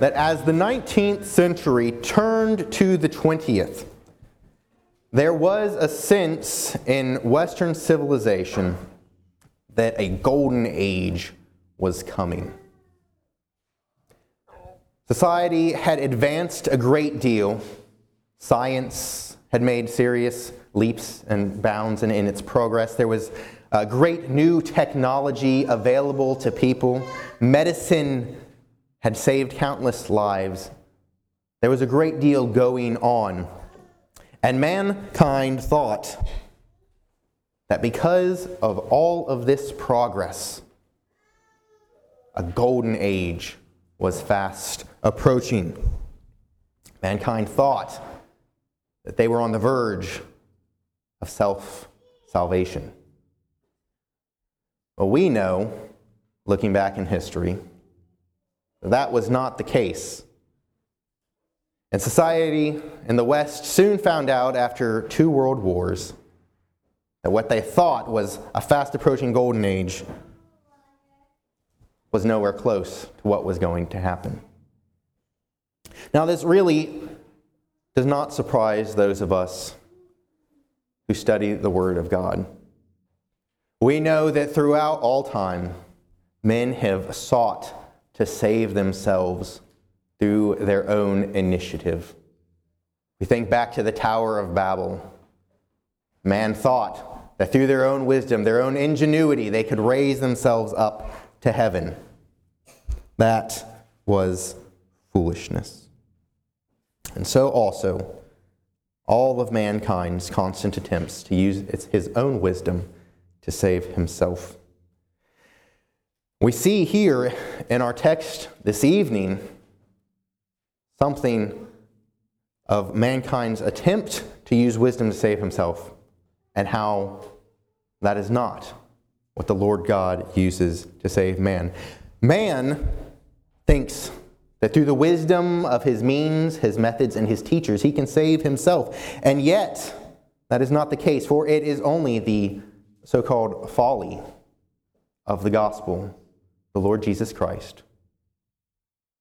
that as the 19th century turned to the 20th, there was a sense in Western civilization that a golden age was coming. Society had advanced a great deal. Science had made serious leaps and bounds in, in its progress. There was great new technology available to people. Medicine had saved countless lives. There was a great deal going on. And mankind thought that because of all of this progress, a golden age was fast approaching. Mankind thought that they were on the verge of self salvation. But we know, looking back in history, that was not the case. And society in the West soon found out after two world wars that what they thought was a fast approaching golden age was nowhere close to what was going to happen. Now, this really does not surprise those of us who study the Word of God. We know that throughout all time, men have sought to save themselves through their own initiative. We think back to the Tower of Babel. Man thought that through their own wisdom, their own ingenuity, they could raise themselves up to heaven. That was foolishness. And so also, all of mankind's constant attempts to use his own wisdom to save himself. We see here in our text this evening something of mankind's attempt to use wisdom to save himself and how that is not what the Lord God uses to save man. Man thinks that through the wisdom of his means, his methods, and his teachers, he can save himself. And yet, that is not the case, for it is only the so called folly of the gospel the Lord Jesus Christ,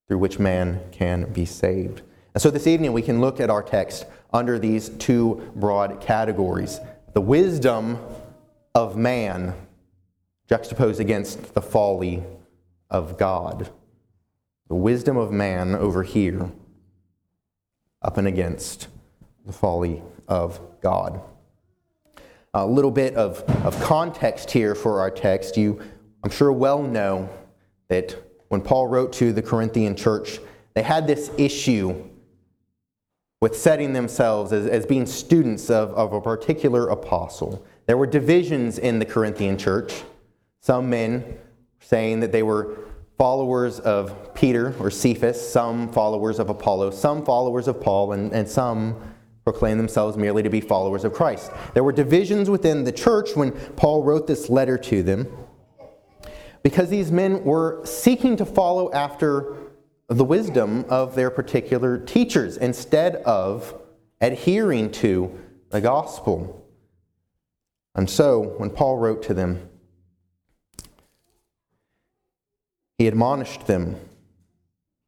through which man can be saved. And so this evening we can look at our text under these two broad categories the wisdom of man juxtaposed against the folly of God. The wisdom of man over here, up and against the folly of God. A little bit of, of context here for our text. You, I'm sure, well know that when Paul wrote to the Corinthian church, they had this issue with setting themselves as, as being students of, of a particular apostle. There were divisions in the Corinthian church. Some men saying that they were followers of Peter or Cephas, some followers of Apollo, some followers of Paul, and, and some proclaim themselves merely to be followers of Christ. There were divisions within the church when Paul wrote this letter to them because these men were seeking to follow after the wisdom of their particular teachers instead of adhering to the gospel. And so, when Paul wrote to them, he admonished them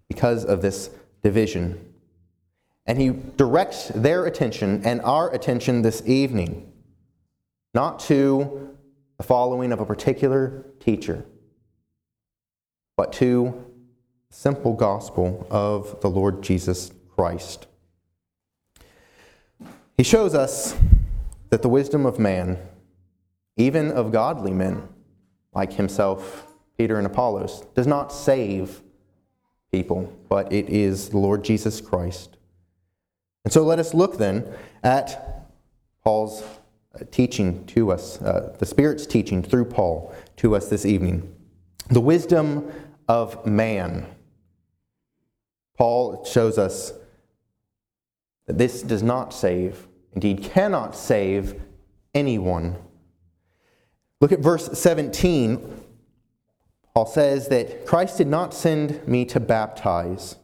because of this division. And he directs their attention and our attention this evening not to the following of a particular teacher but to the simple gospel of the Lord Jesus Christ. He shows us that the wisdom of man, even of godly men like himself, Peter and Apollos, does not save people, but it is the Lord Jesus Christ. And so let us look then at Paul's teaching to us, uh, the Spirit's teaching through Paul to us this evening. The wisdom of man. Paul shows us that this does not save, indeed, cannot save anyone. Look at verse 17. Paul says that Christ did not send me to baptize,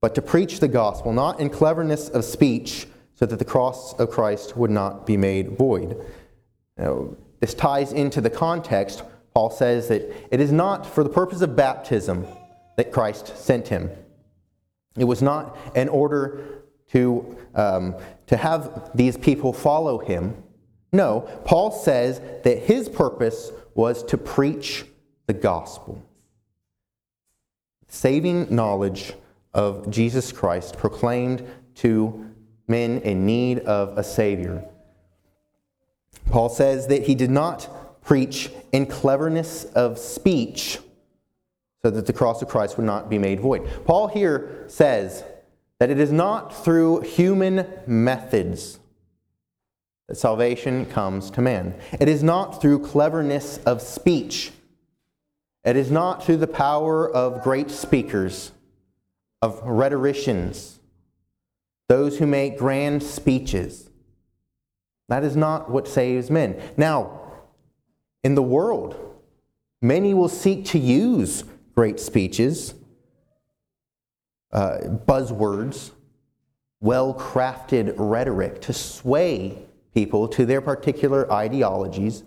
but to preach the gospel, not in cleverness of speech, so that the cross of Christ would not be made void. Now, this ties into the context. Paul says that it is not for the purpose of baptism that Christ sent him. It was not in order to, um, to have these people follow him. No, Paul says that his purpose was to preach the gospel. Saving knowledge of Jesus Christ proclaimed to men in need of a Savior. Paul says that he did not preach in cleverness of speech so that the cross of Christ would not be made void. Paul here says that it is not through human methods that salvation comes to man. It is not through cleverness of speech. It is not through the power of great speakers, of rhetoricians, those who make grand speeches. That is not what saves men. Now, in the world, many will seek to use great speeches, uh, buzzwords, well crafted rhetoric to sway people to their particular ideologies,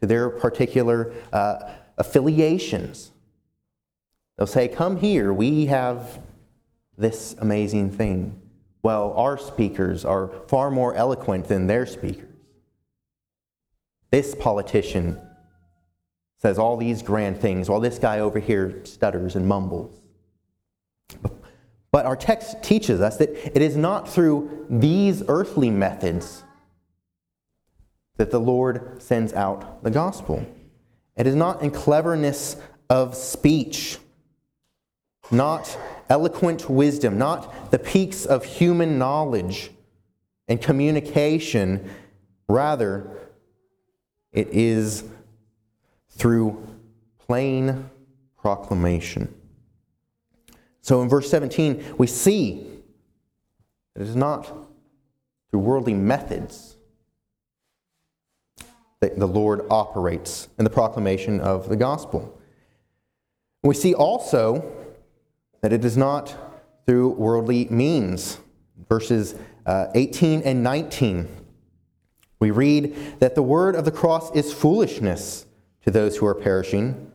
to their particular uh, affiliations. They'll say, Come here, we have this amazing thing. Well, our speakers are far more eloquent than their speakers. This politician says all these grand things while this guy over here stutters and mumbles. But our text teaches us that it is not through these earthly methods that the Lord sends out the gospel. It is not in cleverness of speech, not eloquent wisdom, not the peaks of human knowledge and communication. Rather, it is through plain proclamation. So in verse 17, we see it is not through worldly methods that the Lord operates in the proclamation of the gospel. We see also that it is not through worldly means. Verses uh, 18 and 19, we read that the word of the cross is foolishness to those who are perishing,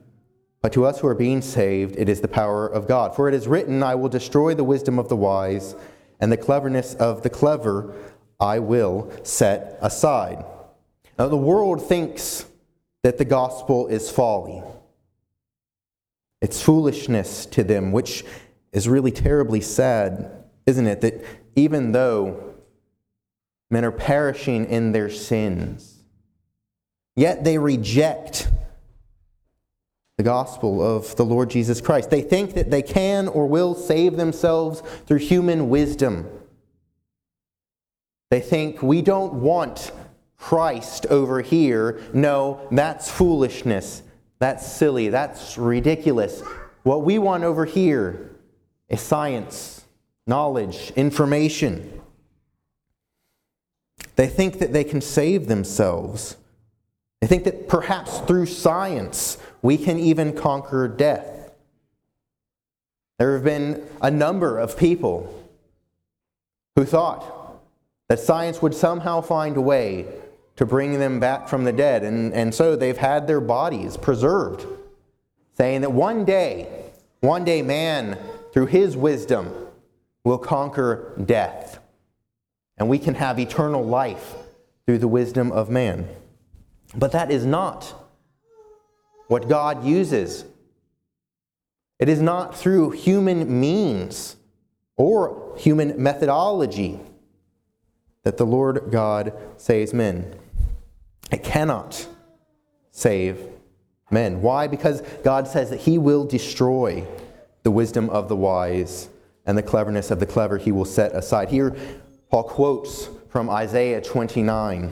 but to us who are being saved, it is the power of God. For it is written, I will destroy the wisdom of the wise, and the cleverness of the clever I will set aside. Now, the world thinks that the gospel is folly. It's foolishness to them, which is really terribly sad, isn't it? That even though men are perishing in their sins, yet they reject the gospel of the Lord Jesus Christ. They think that they can or will save themselves through human wisdom. They think we don't want Christ over here. No, that's foolishness. That's silly. That's ridiculous. What we want over here is science, knowledge, information. They think that they can save themselves. They think that perhaps through science we can even conquer death. There have been a number of people who thought that science would somehow find a way to bring them back from the dead, and, and so they've had their bodies preserved, saying that one day, one day man, through his wisdom, will conquer death, and we can have eternal life through the wisdom of man. But that is not what God uses. It is not through human means or human methodology that the Lord God saves men. It cannot save men. Why? Because God says that He will destroy the wisdom of the wise and the cleverness of the clever He will set aside. Here, Paul quotes from Isaiah 29.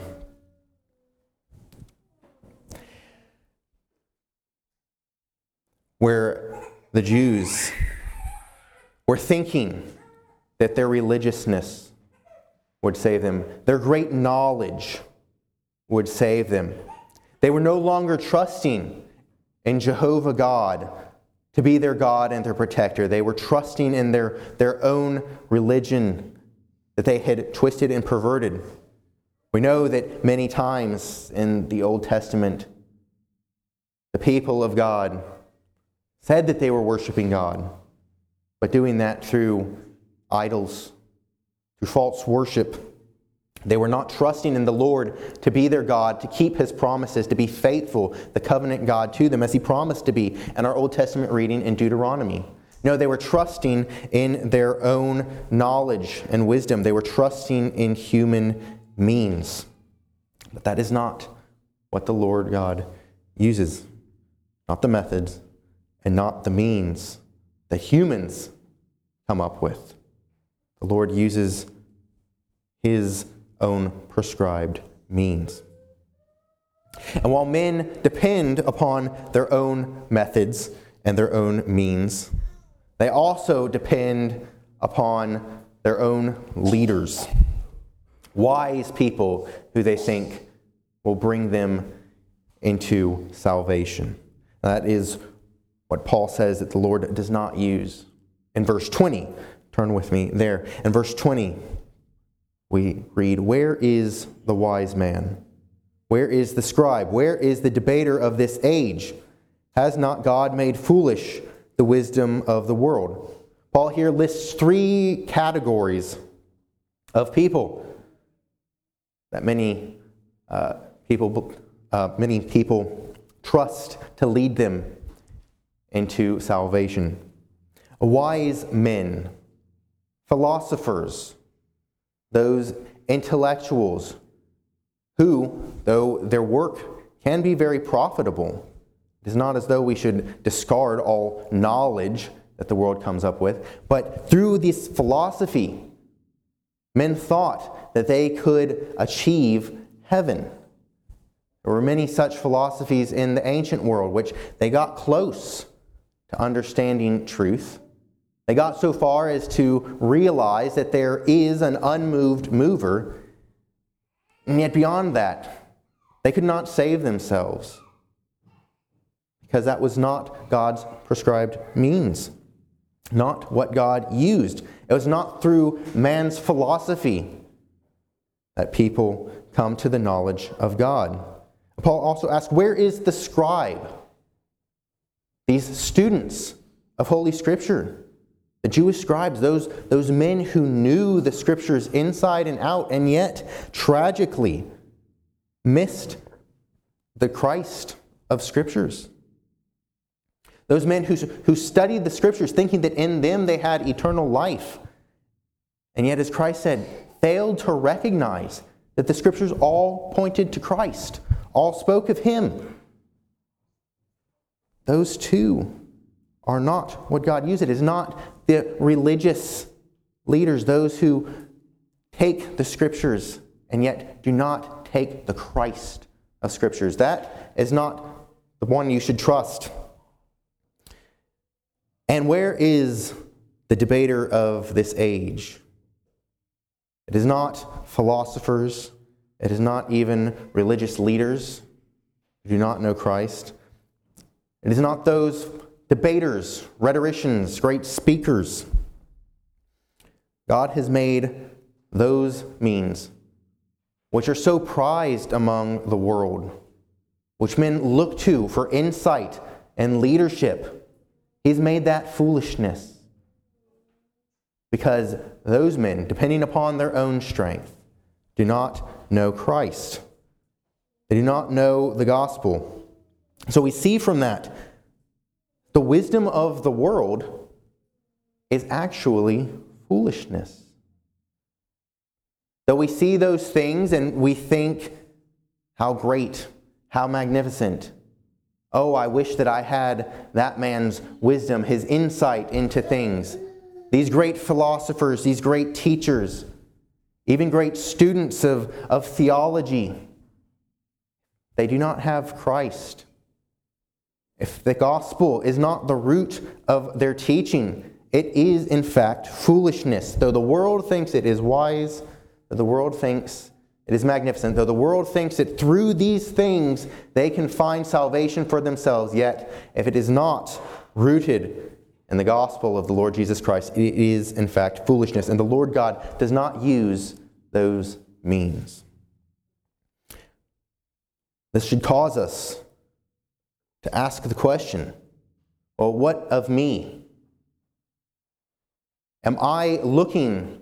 where the Jews were thinking that their religiousness would save them. Their great knowledge would save them. They were no longer trusting in Jehovah God to be their God and their protector. They were trusting in their, their own religion that they had twisted and perverted. We know that many times in the Old Testament, the people of God said that they were worshiping God, but doing that through idols, through false worship. They were not trusting in the Lord to be their God, to keep his promises, to be faithful, the covenant God to them, as he promised to be in our Old Testament reading in Deuteronomy. No, they were trusting in their own knowledge and wisdom. They were trusting in human means. But that is not what the Lord God uses, not the methods and not the means that humans come up with. The Lord uses his own prescribed means. And while men depend upon their own methods and their own means, they also depend upon their own leaders, wise people who they think will bring them into salvation. That is what Paul says that the Lord does not use. In verse 20, turn with me there. In verse 20, we read, Where is the wise man? Where is the scribe? Where is the debater of this age? Has not God made foolish the wisdom of the world? Paul here lists three categories of people that many uh, people, uh, many people trust to lead them into salvation. Wise men, philosophers, those intellectuals who, though their work can be very profitable, it is not as though we should discard all knowledge that the world comes up with, but through this philosophy, men thought that they could achieve heaven. There were many such philosophies in the ancient world, which they got close to understanding truth, they got so far as to realize that there is an unmoved mover, and yet beyond that, they could not save themselves because that was not God's prescribed means, not what God used. It was not through man's philosophy that people come to the knowledge of God. Paul also asked, Where is the scribe? These students of Holy Scripture. The Jewish scribes, those, those men who knew the scriptures inside and out, and yet tragically missed the Christ of scriptures. Those men who, who studied the scriptures thinking that in them they had eternal life, and yet, as Christ said, failed to recognize that the scriptures all pointed to Christ, all spoke of Him. Those two are not what God used. It is not the religious leaders, those who take the scriptures and yet do not take the Christ of scriptures. That is not the one you should trust. And where is the debater of this age? It is not philosophers, it is not even religious leaders who do not know Christ. It is not those debaters, rhetoricians, great speakers. God has made those means which are so prized among the world, which men look to for insight and leadership. He's made that foolishness because those men, depending upon their own strength, do not know Christ. They do not know the gospel. So we see from that the wisdom of the world is actually foolishness. Though we see those things and we think, how great, how magnificent. Oh, I wish that I had that man's wisdom, his insight into things. These great philosophers, these great teachers, even great students of, of theology, they do not have Christ. If the gospel is not the root of their teaching, it is in fact foolishness. Though the world thinks it is wise, the world thinks it is magnificent, though the world thinks that through these things they can find salvation for themselves, yet if it is not rooted in the gospel of the Lord Jesus Christ, it is in fact foolishness. And the Lord God does not use those means. This should cause us to ask the question well, what of me? Am I looking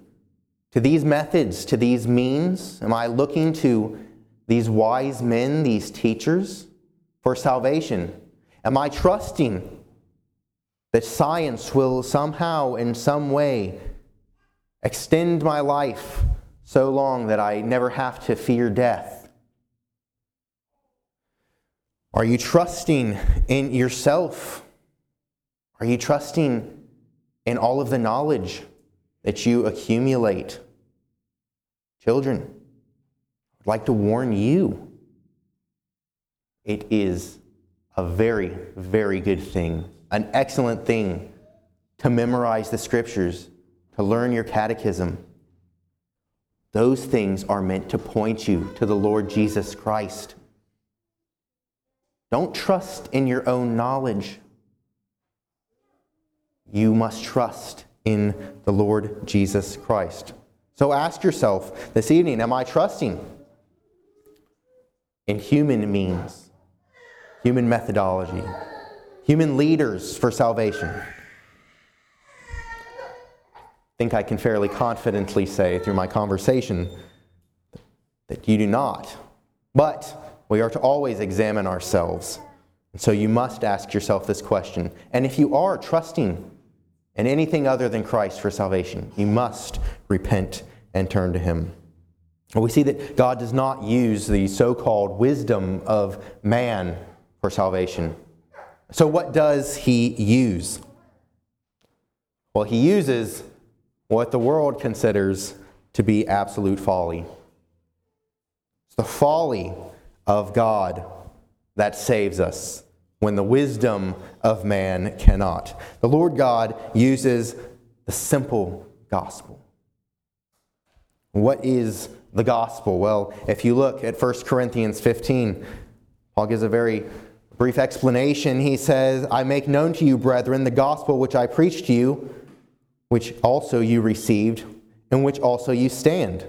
to these methods, to these means? Am I looking to these wise men, these teachers, for salvation? Am I trusting that science will somehow, in some way, extend my life so long that I never have to fear death? Are you trusting in yourself? Are you trusting in all of the knowledge that you accumulate? Children, I'd like to warn you it is a very, very good thing an excellent thing to memorize the scriptures, to learn your catechism. Those things are meant to point you to the Lord Jesus Christ. Don't trust in your own knowledge. You must trust in the Lord Jesus Christ. So ask yourself this evening Am I trusting in human means, human methodology? human leaders for salvation. I think I can fairly confidently say through my conversation that you do not. But we are to always examine ourselves. And so you must ask yourself this question. And if you are trusting in anything other than Christ for salvation, you must repent and turn to Him. We see that God does not use the so called wisdom of man for salvation. So, what does he use? Well, he uses what the world considers to be absolute folly. It's the folly of God that saves us when the wisdom of man cannot. The Lord God uses the simple gospel. What is the gospel? Well, if you look at 1 Corinthians 15, Paul gives a very brief explanation, he says, I make known to you, brethren, the gospel which I preached to you, which also you received, in which also you stand,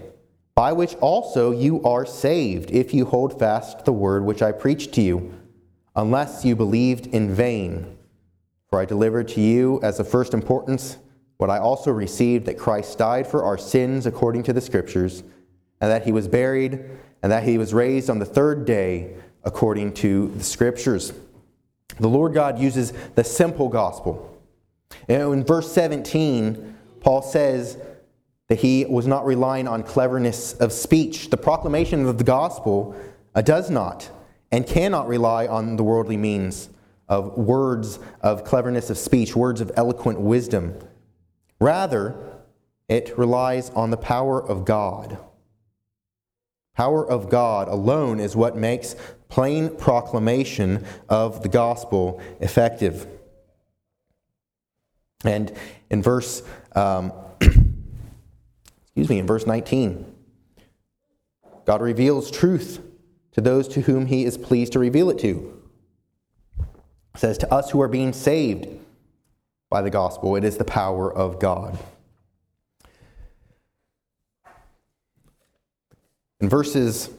by which also you are saved, if you hold fast the word which I preached to you, unless you believed in vain. For I delivered to you as of first importance what I also received that Christ died for our sins according to the Scriptures, and that he was buried, and that he was raised on the third day according to the scriptures. The Lord God uses the simple gospel. And in verse 17, Paul says that he was not relying on cleverness of speech. The proclamation of the gospel uh, does not and cannot rely on the worldly means of words of cleverness of speech, words of eloquent wisdom. Rather, it relies on the power of God. Power of God alone is what makes plain proclamation of the gospel effective. And in verse, um, excuse me, in verse 19, God reveals truth to those to whom he is pleased to reveal it to. It says, To us who are being saved by the gospel, it is the power of God. In verses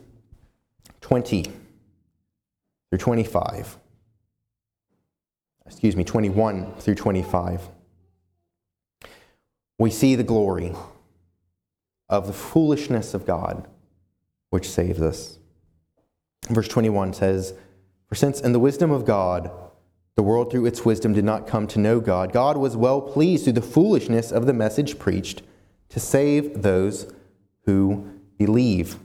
20 through 25. Excuse me, 21 through 25. We see the glory of the foolishness of God, which saves us. Verse 21 says, For since in the wisdom of God, the world through its wisdom did not come to know God, God was well pleased through the foolishness of the message preached to save those who believe.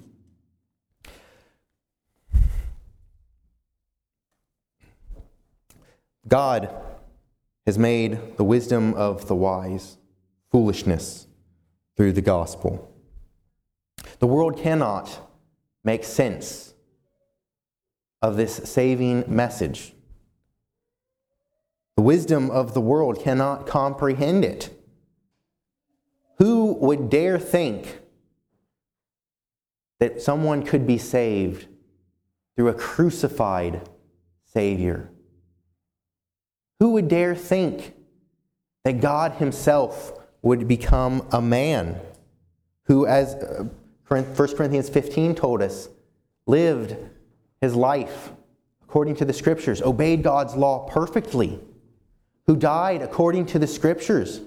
God has made the wisdom of the wise foolishness through the gospel. The world cannot make sense of this saving message. The wisdom of the world cannot comprehend it. Who would dare think that someone could be saved through a crucified Savior. Who would dare think that God Himself would become a man who, as 1 uh, Corinthians 15 told us, lived his life according to the Scriptures, obeyed God's law perfectly, who died according to the Scriptures,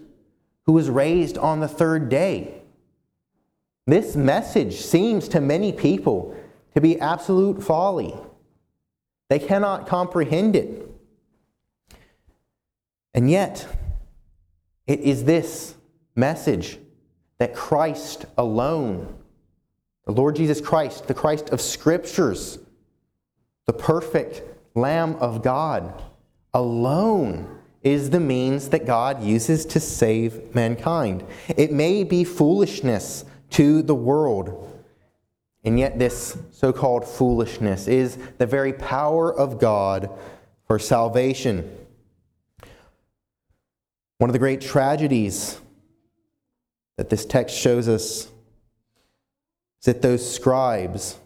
who was raised on the third day? This message seems to many people to be absolute folly. They cannot comprehend it. And yet, it is this message that Christ alone, the Lord Jesus Christ, the Christ of Scriptures, the perfect Lamb of God, alone is the means that God uses to save mankind. It may be foolishness to the world, and yet this so called foolishness is the very power of God for salvation. One of the great tragedies that this text shows us is that those scribes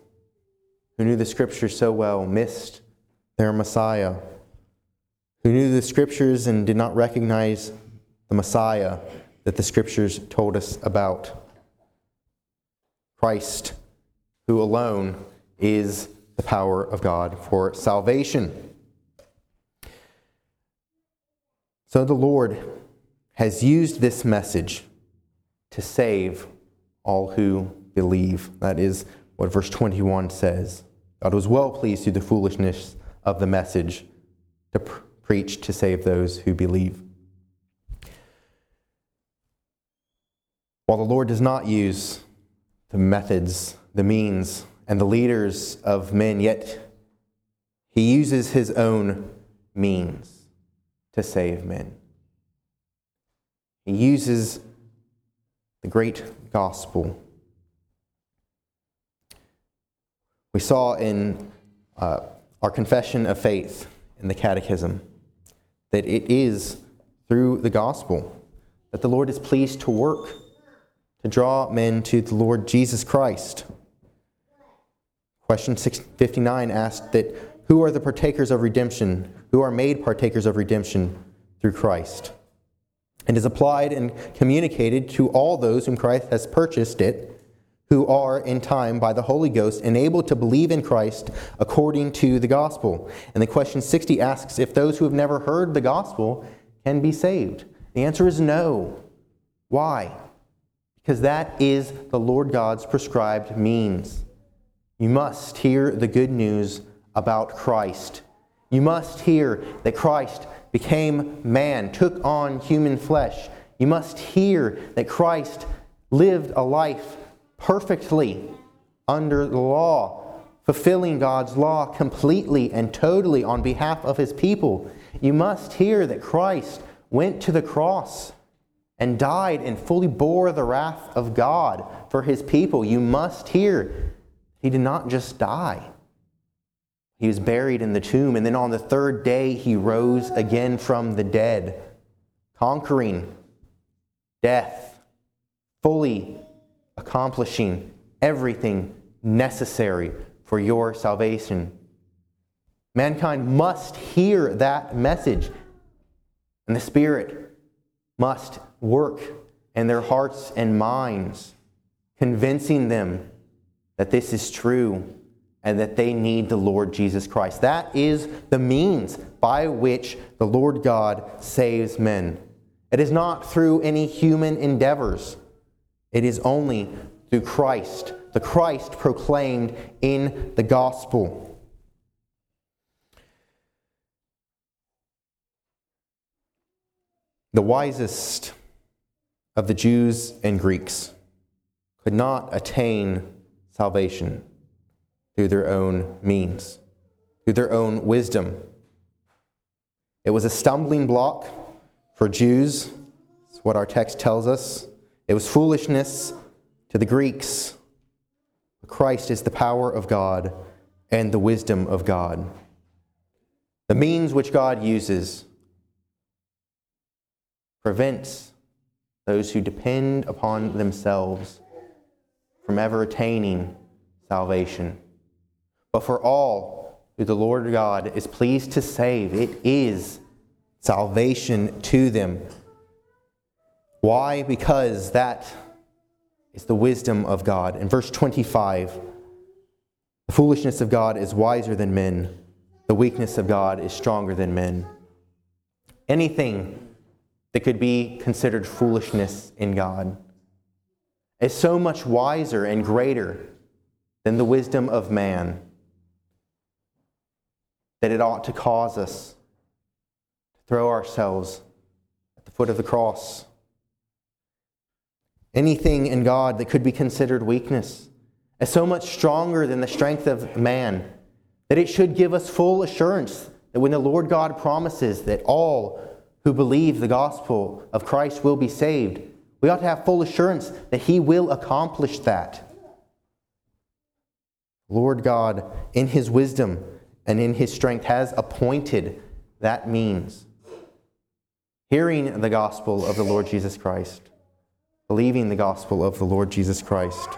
who knew the scriptures so well missed their Messiah, who knew the scriptures and did not recognize the Messiah that the scriptures told us about. Christ, who alone is the power of God for salvation. So the Lord has used this message to save all who believe. That is what verse 21 says. God was well pleased through the foolishness of the message to pr- preach to save those who believe. While the Lord does not use the methods, the means, and the leaders of men, yet he uses his own means to save men. He uses the great gospel. We saw in uh, our confession of faith in the Catechism that it is through the gospel that the Lord is pleased to work to draw men to the Lord Jesus Christ. Question 59 asked that who are the partakers of redemption? Who are made partakers of redemption through Christ? and is applied and communicated to all those whom Christ has purchased it, who are in time by the Holy Ghost enabled to believe in Christ according to the gospel. And the question 60 asks if those who have never heard the gospel can be saved. The answer is no. Why? Because that is the Lord God's prescribed means. You must hear the good news about Christ. You must hear that Christ became man, took on human flesh. You must hear that Christ lived a life perfectly under the law, fulfilling God's law completely and totally on behalf of his people. You must hear that Christ went to the cross and died and fully bore the wrath of God for his people. You must hear he did not just die. He was buried in the tomb, and then on the third day, he rose again from the dead, conquering death, fully accomplishing everything necessary for your salvation. Mankind must hear that message, and the Spirit must work in their hearts and minds, convincing them that this is true and that they need the Lord Jesus Christ. That is the means by which the Lord God saves men. It is not through any human endeavors, it is only through Christ, the Christ proclaimed in the gospel. The wisest of the Jews and Greeks could not attain salvation through their own means, through their own wisdom. It was a stumbling block for Jews, that's what our text tells us. It was foolishness to the Greeks. Christ is the power of God and the wisdom of God. The means which God uses prevents those who depend upon themselves from ever attaining salvation. But for all who the Lord God is pleased to save, it is salvation to them. Why? Because that is the wisdom of God. In verse 25, the foolishness of God is wiser than men, the weakness of God is stronger than men. Anything that could be considered foolishness in God is so much wiser and greater than the wisdom of man that it ought to cause us to throw ourselves at the foot of the cross. Anything in God that could be considered weakness is so much stronger than the strength of man that it should give us full assurance that when the Lord God promises that all who believe the gospel of Christ will be saved, we ought to have full assurance that He will accomplish that. Lord God, in His wisdom and in His strength, has appointed that means. Hearing the gospel of the Lord Jesus Christ, believing the gospel of the Lord Jesus Christ,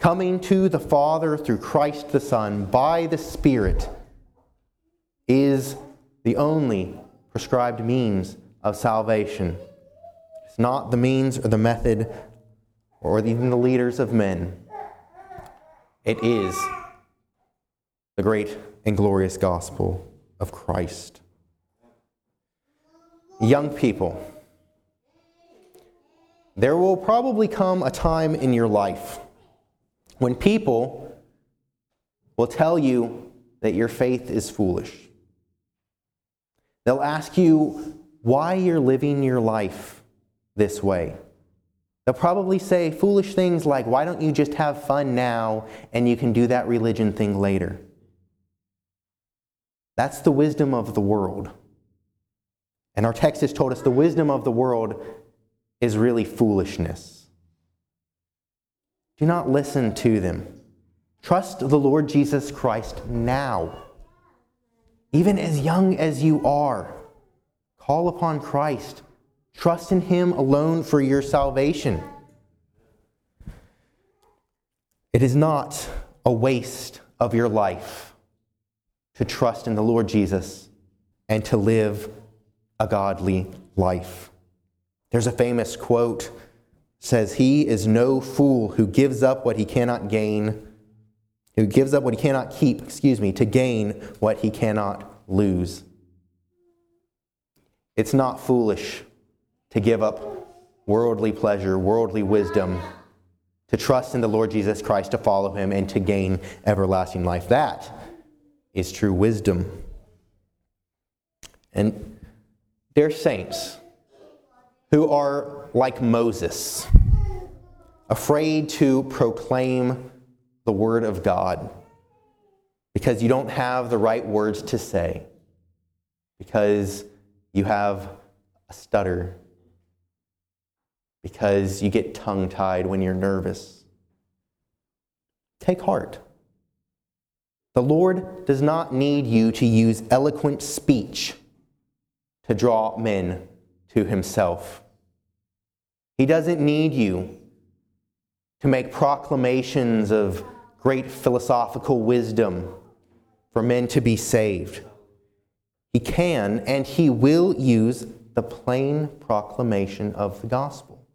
coming to the Father through Christ the Son by the Spirit is the only prescribed means of salvation. It's not the means or the method or even the leaders of men. It is the great and glorious gospel of Christ. Young people, there will probably come a time in your life when people will tell you that your faith is foolish. They'll ask you why you're living your life this way. They'll probably say foolish things like, Why don't you just have fun now and you can do that religion thing later? That's the wisdom of the world. And our text has told us the wisdom of the world is really foolishness. Do not listen to them. Trust the Lord Jesus Christ now. Even as young as you are, call upon Christ. Trust in Him alone for your salvation. It is not a waste of your life to trust in the Lord Jesus and to live a godly life. There's a famous quote says he is no fool who gives up what he cannot gain who gives up what he cannot keep, excuse me, to gain what he cannot lose. It's not foolish to give up worldly pleasure, worldly wisdom, to trust in the Lord Jesus Christ, to follow him, and to gain everlasting life. That is true wisdom. And they're saints who are like Moses, afraid to proclaim the word of God because you don't have the right words to say, because you have a stutter, because you get tongue tied when you're nervous. Take heart. The Lord does not need you to use eloquent speech to draw men to himself. He doesn't need you to make proclamations of great philosophical wisdom for men to be saved. He can and he will use the plain proclamation of the gospel.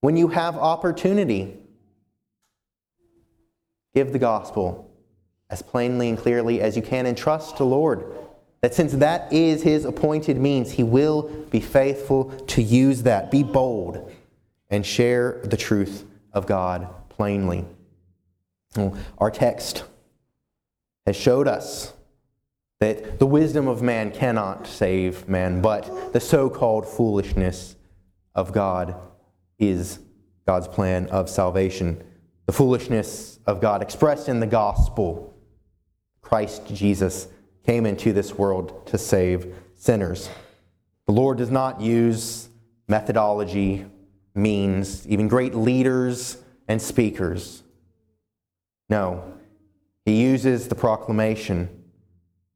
When you have opportunity, give the gospel as plainly and clearly as you can and trust the Lord that since that is his appointed means, he will be faithful to use that. Be bold and share the truth of God plainly. Our text has showed us that the wisdom of man cannot save man, but the so called foolishness of God is God's plan of salvation. The foolishness of God expressed in the gospel, Christ Jesus came into this world to save sinners. The Lord does not use methodology, means, even great leaders and speakers. No, He uses the proclamation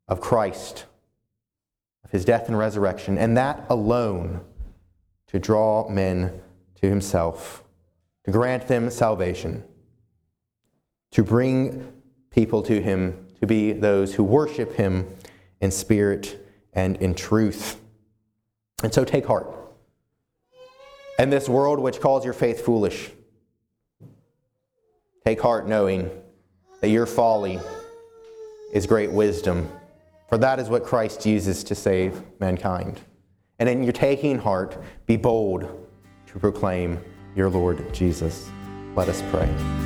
of Christ, of His death and resurrection, and that alone to draw men to Himself, to grant them salvation, to bring people to him, to be those who worship him in spirit and in truth. And so take heart. In this world which calls your faith foolish, take heart knowing that your folly is great wisdom, for that is what Christ uses to save mankind. And in your taking heart, be bold to proclaim your Lord Jesus. Let us pray.